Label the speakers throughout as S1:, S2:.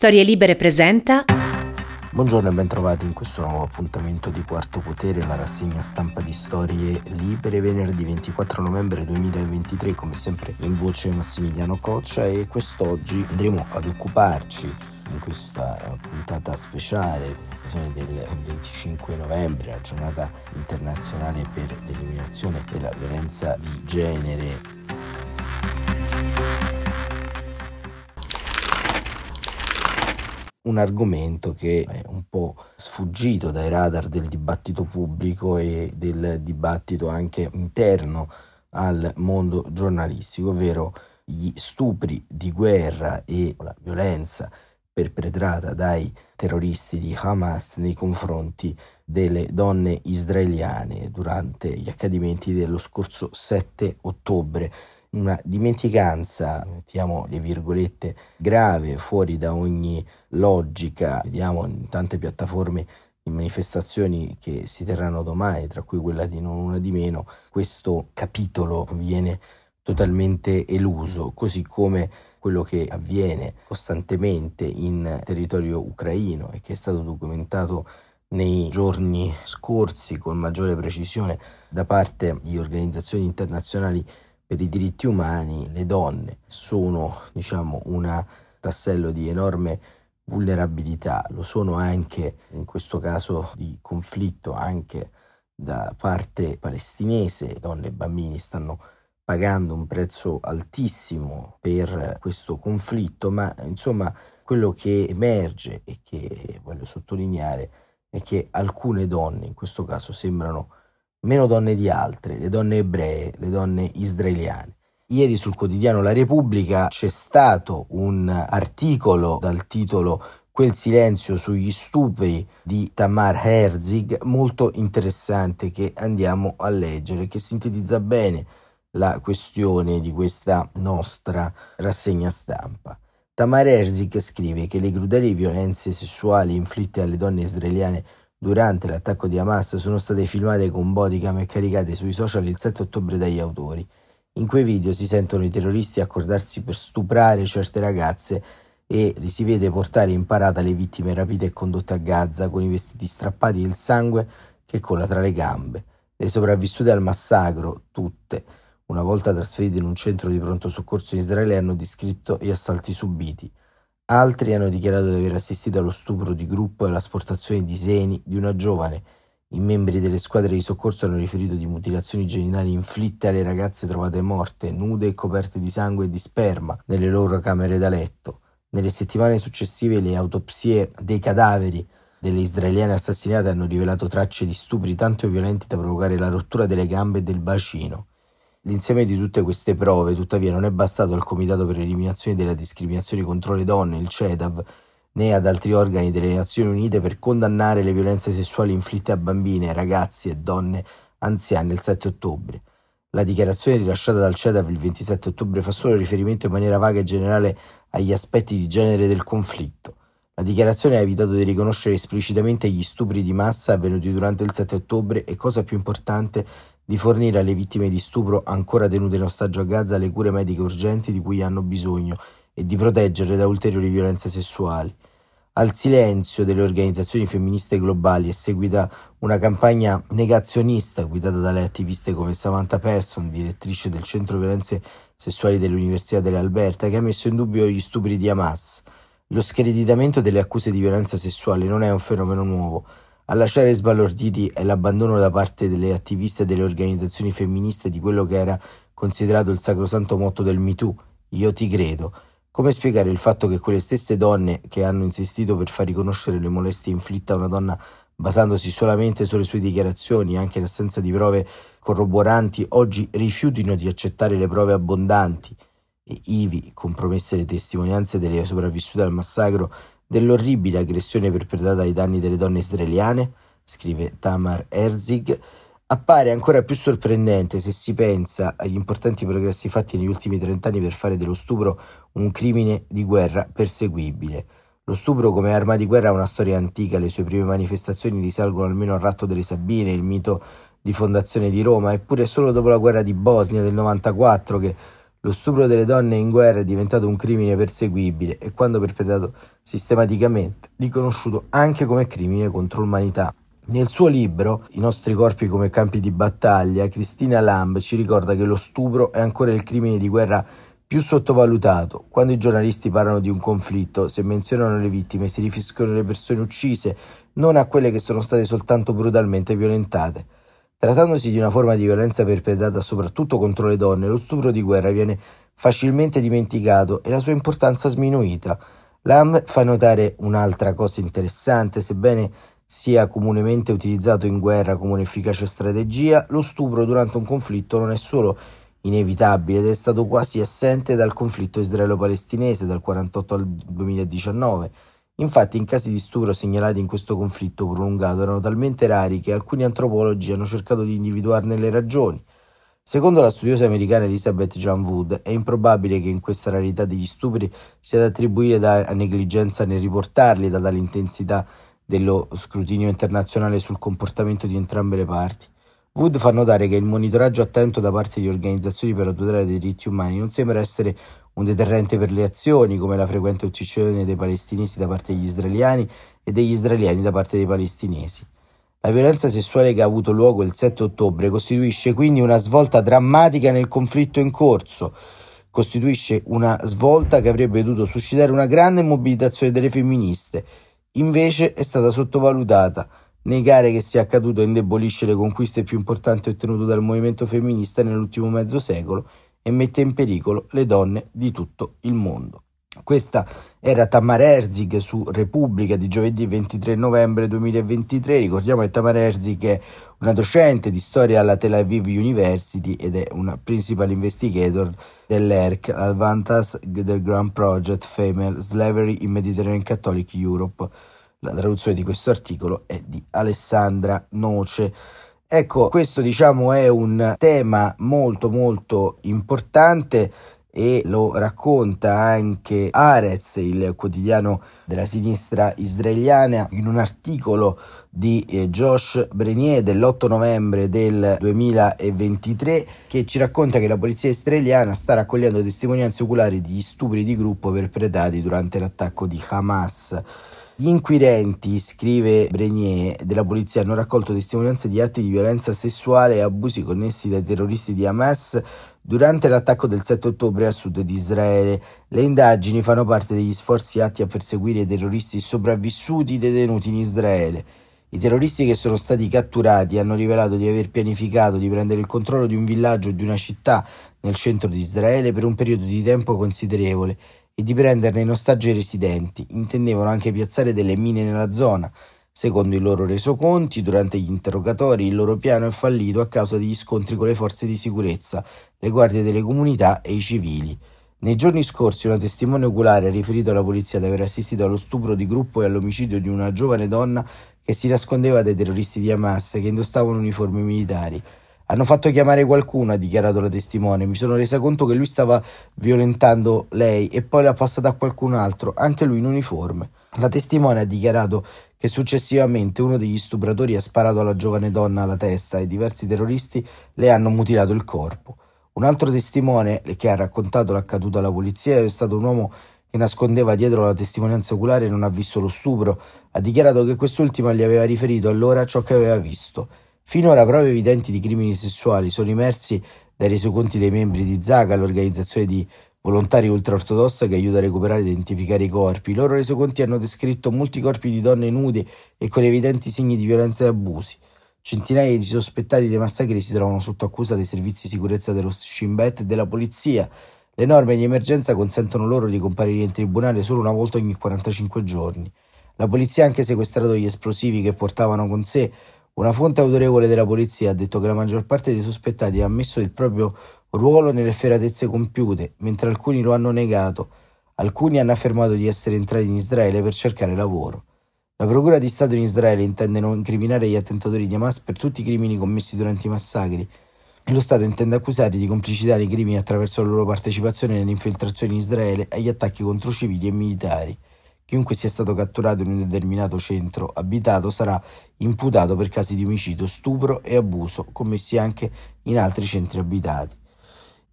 S1: Storie Libere presenta.
S2: Buongiorno e bentrovati in questo nuovo appuntamento di Quarto Potere, la rassegna stampa di Storie Libere, venerdì 24 novembre 2023, come sempre in voce Massimiliano Coccia e quest'oggi andremo ad occuparci in questa puntata speciale del 25 novembre, la giornata internazionale per l'eliminazione della violenza di genere un argomento che è un po' sfuggito dai radar del dibattito pubblico e del dibattito anche interno al mondo giornalistico, ovvero gli stupri di guerra e la violenza perpetrata dai terroristi di Hamas nei confronti delle donne israeliane durante gli accadimenti dello scorso 7 ottobre una dimenticanza, mettiamo le virgolette, grave, fuori da ogni logica. Vediamo in tante piattaforme di manifestazioni che si terranno domani, tra cui quella di non una di meno, questo capitolo viene totalmente eluso, così come quello che avviene costantemente in territorio ucraino e che è stato documentato nei giorni scorsi con maggiore precisione da parte di organizzazioni internazionali per i diritti umani le donne sono, diciamo, un tassello di enorme vulnerabilità, lo sono anche in questo caso di conflitto anche da parte palestinese, donne e bambini stanno pagando un prezzo altissimo per questo conflitto, ma insomma quello che emerge e che voglio sottolineare è che alcune donne in questo caso sembrano meno donne di altre, le donne ebree, le donne israeliane. Ieri sul quotidiano La Repubblica c'è stato un articolo dal titolo Quel silenzio sugli stupri di Tamar Herzig molto interessante che andiamo a leggere, che sintetizza bene la questione di questa nostra rassegna stampa. Tamar Herzig scrive che le crudeli violenze sessuali inflitte alle donne israeliane durante l'attacco di Hamas sono state filmate con bodycam e caricate sui social il 7 ottobre dagli autori. In quei video si sentono i terroristi accordarsi per stuprare certe ragazze e li si vede portare in parata le vittime rapite e condotte a Gaza con i vestiti strappati e il sangue che cola tra le gambe. Le sopravvissute al massacro, tutte, una volta trasferite in un centro di pronto soccorso in Israele, hanno descritto gli assalti subiti. Altri hanno dichiarato di aver assistito allo stupro di gruppo e all'asportazione di seni di una giovane. I membri delle squadre di soccorso hanno riferito di mutilazioni genitali inflitte alle ragazze trovate morte, nude e coperte di sangue e di sperma nelle loro camere da letto. Nelle settimane successive le autopsie dei cadaveri delle israeliane assassinate hanno rivelato tracce di stupri tanto violenti da provocare la rottura delle gambe e del bacino. L'insieme di tutte queste prove, tuttavia, non è bastato al Comitato per l'eliminazione della discriminazione contro le donne, il CEDAV, né ad altri organi delle Nazioni Unite per condannare le violenze sessuali inflitte a bambine, ragazzi e donne anziane il 7 ottobre. La dichiarazione rilasciata dal CEDAV il 27 ottobre fa solo riferimento in maniera vaga e generale agli aspetti di genere del conflitto. La dichiarazione ha evitato di riconoscere esplicitamente gli stupri di massa avvenuti durante il 7 ottobre e, cosa più importante, di fornire alle vittime di stupro ancora tenute in ostaggio a Gaza le cure mediche urgenti di cui hanno bisogno e di proteggerle da ulteriori violenze sessuali. Al silenzio delle organizzazioni femministe globali è seguita una campagna negazionista guidata dalle attiviste come Samantha Persson, direttrice del Centro Violenze Sessuali dell'Università dell'Alberta, che ha messo in dubbio gli stupri di Hamas. Lo screditamento delle accuse di violenza sessuale non è un fenomeno nuovo, a lasciare sbalorditi è l'abbandono da parte delle attiviste e delle organizzazioni femministe di quello che era considerato il sacrosanto motto del MeToo, io ti credo. Come spiegare il fatto che quelle stesse donne che hanno insistito per far riconoscere le molestie inflitte a una donna basandosi solamente sulle sue dichiarazioni, anche in assenza di prove corroboranti, oggi rifiutino di accettare le prove abbondanti ivi compromesse le testimonianze delle sopravvissute al massacro dell'orribile aggressione perpetrata ai danni delle donne israeliane, scrive Tamar Herzig, appare ancora più sorprendente se si pensa agli importanti progressi fatti negli ultimi trent'anni per fare dello stupro un crimine di guerra perseguibile. Lo stupro come arma di guerra ha una storia antica, le sue prime manifestazioni risalgono almeno al ratto delle Sabine, il mito di fondazione di Roma, eppure solo dopo la guerra di Bosnia del 94 che Lo stupro delle donne in guerra è diventato un crimine perseguibile e quando perpetrato sistematicamente riconosciuto anche come crimine contro l'umanità. Nel suo libro I nostri corpi come campi di battaglia, Cristina Lamb ci ricorda che lo stupro è ancora il crimine di guerra più sottovalutato. Quando i giornalisti parlano di un conflitto, se menzionano le vittime, si riferiscono alle persone uccise, non a quelle che sono state soltanto brutalmente violentate. Trattandosi di una forma di violenza perpetrata soprattutto contro le donne, lo stupro di guerra viene facilmente dimenticato e la sua importanza sminuita. Lam fa notare un'altra cosa interessante, sebbene sia comunemente utilizzato in guerra come un'efficace strategia, lo stupro durante un conflitto non è solo inevitabile ed è stato quasi assente dal conflitto israelo-palestinese dal 1948 al 2019 Infatti, i casi di stupro segnalati in questo conflitto prolungato erano talmente rari che alcuni antropologi hanno cercato di individuarne le ragioni. Secondo la studiosa americana Elizabeth John Wood, è improbabile che in questa rarità degli stupri sia da attribuire da negligenza nel riportarli, data l'intensità dello scrutinio internazionale sul comportamento di entrambe le parti. Wood fa notare che il monitoraggio attento da parte di organizzazioni per la tutela dei diritti umani non sembra essere un deterrente per le azioni, come la frequente uccisione dei palestinesi da parte degli israeliani e degli israeliani da parte dei palestinesi. La violenza sessuale che ha avuto luogo il 7 ottobre costituisce quindi una svolta drammatica nel conflitto in corso, costituisce una svolta che avrebbe dovuto suscitare una grande mobilitazione delle femministe, invece è stata sottovalutata. Negare che sia accaduto indebolisce le conquiste più importanti ottenute dal movimento femminista nell'ultimo mezzo secolo e mette in pericolo le donne di tutto il mondo. Questa era Tamar Herzig su Repubblica di giovedì 23 novembre 2023. Ricordiamo che Tamar Herzig è una docente di storia alla Tel Aviv University ed è una principal investigator dell'ERC, Advantage del Grand Project Female Slavery in Mediterranean Catholic Europe. La traduzione di questo articolo è di Alessandra Noce. Ecco, questo diciamo è un tema molto molto importante e lo racconta anche Arez, il quotidiano della sinistra israeliana, in un articolo di eh, Josh Brenier dell'8 novembre del 2023 che ci racconta che la polizia israeliana sta raccogliendo testimonianze oculari di stupri di gruppo perpetrati durante l'attacco di Hamas. Gli inquirenti, scrive Brenier, della polizia hanno raccolto testimonianze di atti di violenza sessuale e abusi connessi dai terroristi di Hamas durante l'attacco del 7 ottobre a sud di Israele. Le indagini fanno parte degli sforzi atti a perseguire i terroristi sopravvissuti detenuti in Israele. I terroristi che sono stati catturati hanno rivelato di aver pianificato di prendere il controllo di un villaggio o di una città nel centro di Israele per un periodo di tempo considerevole e di prenderne in ostaggio i residenti. Intendevano anche piazzare delle mine nella zona. Secondo i loro resoconti, durante gli interrogatori il loro piano è fallito a causa degli scontri con le forze di sicurezza, le guardie delle comunità e i civili. Nei giorni scorsi una testimone oculare ha riferito alla polizia di aver assistito allo stupro di gruppo e all'omicidio di una giovane donna che si nascondeva dai terroristi di Hamas che indossavano uniformi militari. Hanno fatto chiamare qualcuno, ha dichiarato la testimone. Mi sono resa conto che lui stava violentando lei e poi l'ha passata a qualcun altro, anche lui in uniforme. La testimone ha dichiarato che successivamente uno degli stupratori ha sparato alla giovane donna alla testa e diversi terroristi le hanno mutilato il corpo. Un altro testimone che ha raccontato l'accaduto alla polizia è stato un uomo che nascondeva dietro la testimonianza oculare e non ha visto lo stupro. Ha dichiarato che quest'ultimo gli aveva riferito allora ciò che aveva visto. Finora prove evidenti di crimini sessuali sono emersi dai resoconti dei membri di Zaga, l'organizzazione di volontari ultraortodossa che aiuta a recuperare e identificare i corpi. I loro resoconti hanno descritto molti corpi di donne nude e con evidenti segni di violenza e abusi. Centinaia di sospettati dei massacri si trovano sotto accusa dei servizi di sicurezza dello Shin Bet e della polizia. Le norme di emergenza consentono loro di comparire in tribunale solo una volta ogni 45 giorni. La polizia ha anche sequestrato gli esplosivi che portavano con sé una fonte autorevole della polizia ha detto che la maggior parte dei sospettati ha ammesso il proprio ruolo nelle efferatezze compiute, mentre alcuni lo hanno negato. Alcuni hanno affermato di essere entrati in Israele per cercare lavoro. La Procura di Stato in Israele intende non incriminare gli attentatori di Hamas per tutti i crimini commessi durante i massacri e lo Stato intende accusarli di complicità nei crimini attraverso la loro partecipazione nelle infiltrazioni in Israele e agli attacchi contro civili e militari. Chiunque sia stato catturato in un determinato centro abitato sarà imputato per casi di omicidio, stupro e abuso commessi anche in altri centri abitati.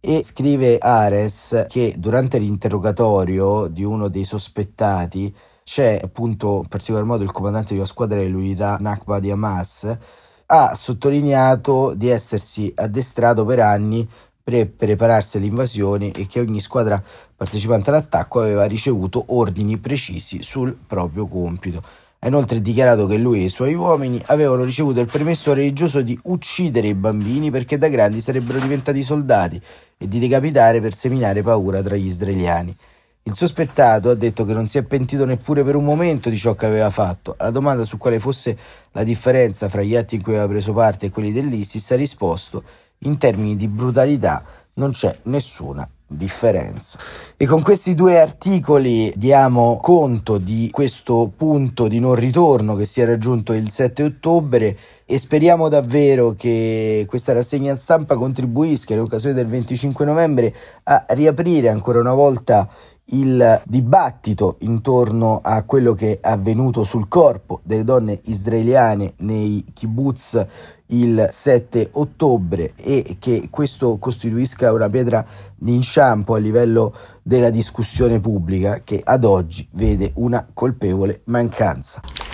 S2: E scrive Ares che durante l'interrogatorio di uno dei sospettati c'è appunto in particolar modo il comandante di una squadra dell'unità Nakba di Hamas ha sottolineato di essersi addestrato per anni per prepararsi all'invasione e che ogni squadra partecipante all'attacco aveva ricevuto ordini precisi sul proprio compito. Ha inoltre dichiarato che lui e i suoi uomini avevano ricevuto il permesso religioso di uccidere i bambini perché da grandi sarebbero diventati soldati e di decapitare per seminare paura tra gli israeliani. Il sospettato ha detto che non si è pentito neppure per un momento di ciò che aveva fatto. Alla domanda su quale fosse la differenza fra gli atti in cui aveva preso parte e quelli dell'ISIS ha risposto in termini di brutalità non c'è nessuna differenza. E con questi due articoli diamo conto di questo punto di non ritorno che si è raggiunto il 7 ottobre e speriamo davvero che questa rassegna stampa contribuisca in occasione del 25 novembre a riaprire ancora una volta il dibattito intorno a quello che è avvenuto sul corpo delle donne israeliane nei kibbutz il 7 ottobre e che questo costituisca una pietra d'inciampo a livello della discussione pubblica che ad oggi vede una colpevole mancanza.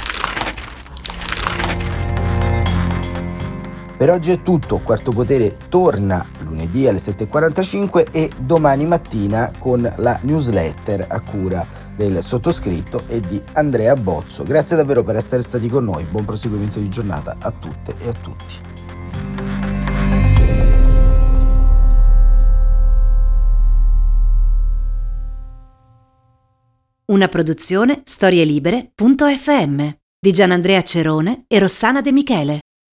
S2: Per oggi è tutto, Quarto Potere torna lunedì alle 7.45 e domani mattina con la newsletter a cura del sottoscritto e di Andrea Bozzo. Grazie davvero per essere stati con noi, buon proseguimento di giornata a tutte e a tutti.
S1: Una produzione storielibere.fm di Gianandrea Cerone e Rossana De Michele.